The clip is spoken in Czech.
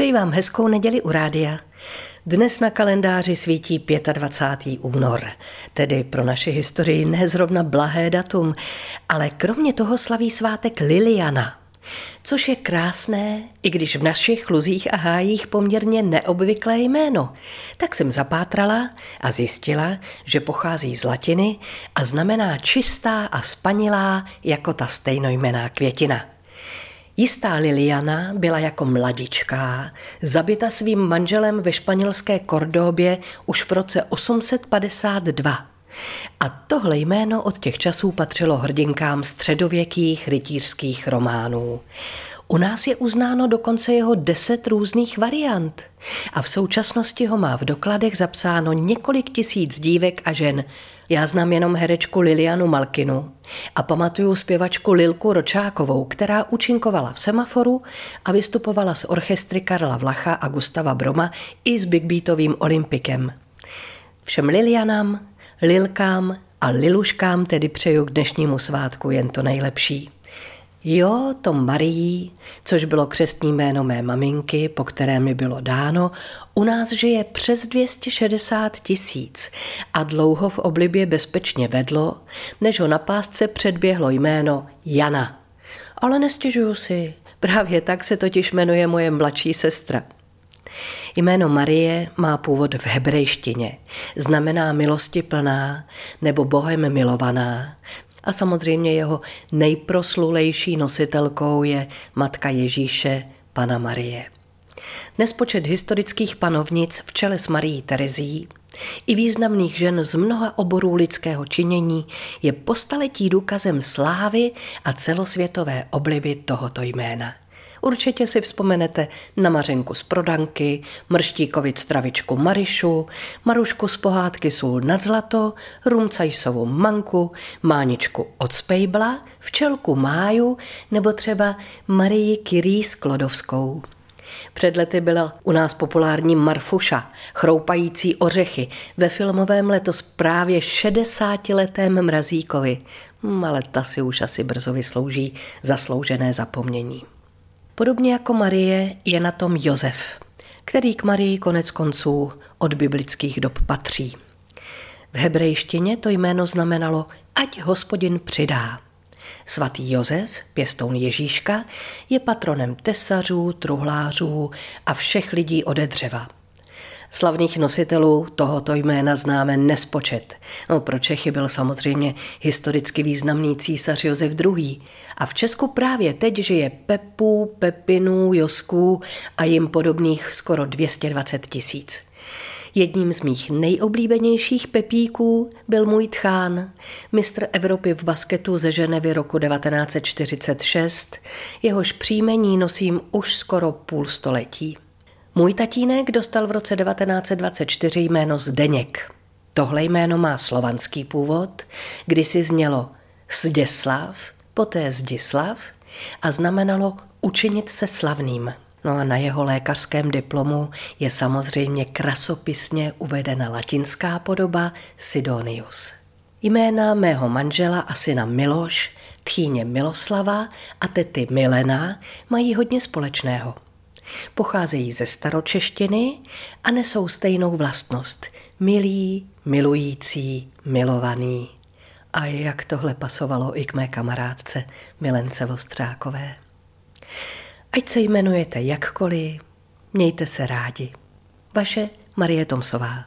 Přeji vám hezkou neděli u rádia. Dnes na kalendáři svítí 25. únor, tedy pro naši historii nezrovna blahé datum, ale kromě toho slaví svátek Liliana, což je krásné, i když v našich luzích a hájích poměrně neobvyklé jméno. Tak jsem zapátrala a zjistila, že pochází z latiny a znamená čistá a spanilá jako ta stejnojmená květina. Jistá Liliana byla jako mladičká, zabita svým manželem ve španělské Kordobě už v roce 852. A tohle jméno od těch časů patřilo hrdinkám středověkých rytířských románů. U nás je uznáno dokonce jeho deset různých variant a v současnosti ho má v dokladech zapsáno několik tisíc dívek a žen. Já znám jenom herečku Lilianu Malkinu a pamatuju zpěvačku Lilku Ročákovou, která účinkovala v Semaforu a vystupovala s orchestry Karla Vlacha a Gustava Broma i s Big Beatovým Olympikem. Všem Lilianám, Lilkám a Liluškám tedy přeju k dnešnímu svátku jen to nejlepší. Jo, to Marii, což bylo křestní jméno mé maminky, po které mi bylo dáno, u nás žije přes 260 tisíc a dlouho v oblibě bezpečně vedlo, než ho na pásce předběhlo jméno Jana. Ale nestěžuju si, právě tak se totiž jmenuje moje mladší sestra. Jméno Marie má původ v hebrejštině. Znamená milosti plná nebo Bohem milovaná. A samozřejmě jeho nejproslulejší nositelkou je Matka Ježíše, Pana Marie. Nespočet historických panovnic v čele s Marií Terezí i významných žen z mnoha oborů lidského činění je po staletí důkazem slávy a celosvětové obliby tohoto jména. Určitě si vzpomenete na Mařenku z Prodanky, Mrštíkovic travičku Marišu, Marušku z pohádky Sůl nad zlato, Rumcajsovu Manku, Máničku od Spejbla, Včelku Máju nebo třeba Marii Kirý Klodovskou. Před lety byla u nás populární Marfuša, chroupající ořechy, ve filmovém letos právě 60-letém Mrazíkovi, hm, ale ta si už asi brzo vyslouží zasloužené zapomnění. Podobně jako Marie je na tom Josef, který k Marii konec konců od biblických dob patří. V hebrejštině to jméno znamenalo ať hospodin přidá. Svatý Josef, pěstoun Ježíška, je patronem tesařů, truhlářů a všech lidí ode dřeva – Slavných nositelů tohoto jména známe nespočet. No, pro Čechy byl samozřejmě historicky významný císař Josef II. A v Česku právě teď žije Pepů, Pepinů, Josků a jim podobných skoro 220 tisíc. Jedním z mých nejoblíbenějších pepíků byl můj tchán, mistr Evropy v basketu ze Ženevy roku 1946, jehož příjmení nosím už skoro půl století. Můj tatínek dostal v roce 1924 jméno Zdeněk. Tohle jméno má slovanský původ, kdysi znělo Zděslav, poté Zdislav a znamenalo učinit se slavným. No a na jeho lékařském diplomu je samozřejmě krasopisně uvedena latinská podoba Sidonius. Jména mého manžela a syna Miloš, tchýně Miloslava a tety Milena mají hodně společného – Pocházejí ze staročeštiny a nesou stejnou vlastnost. Milý, milující, milovaný. A jak tohle pasovalo i k mé kamarádce Milence Vostřákové. Ať se jmenujete jakkoliv, mějte se rádi. Vaše Marie Tomsová.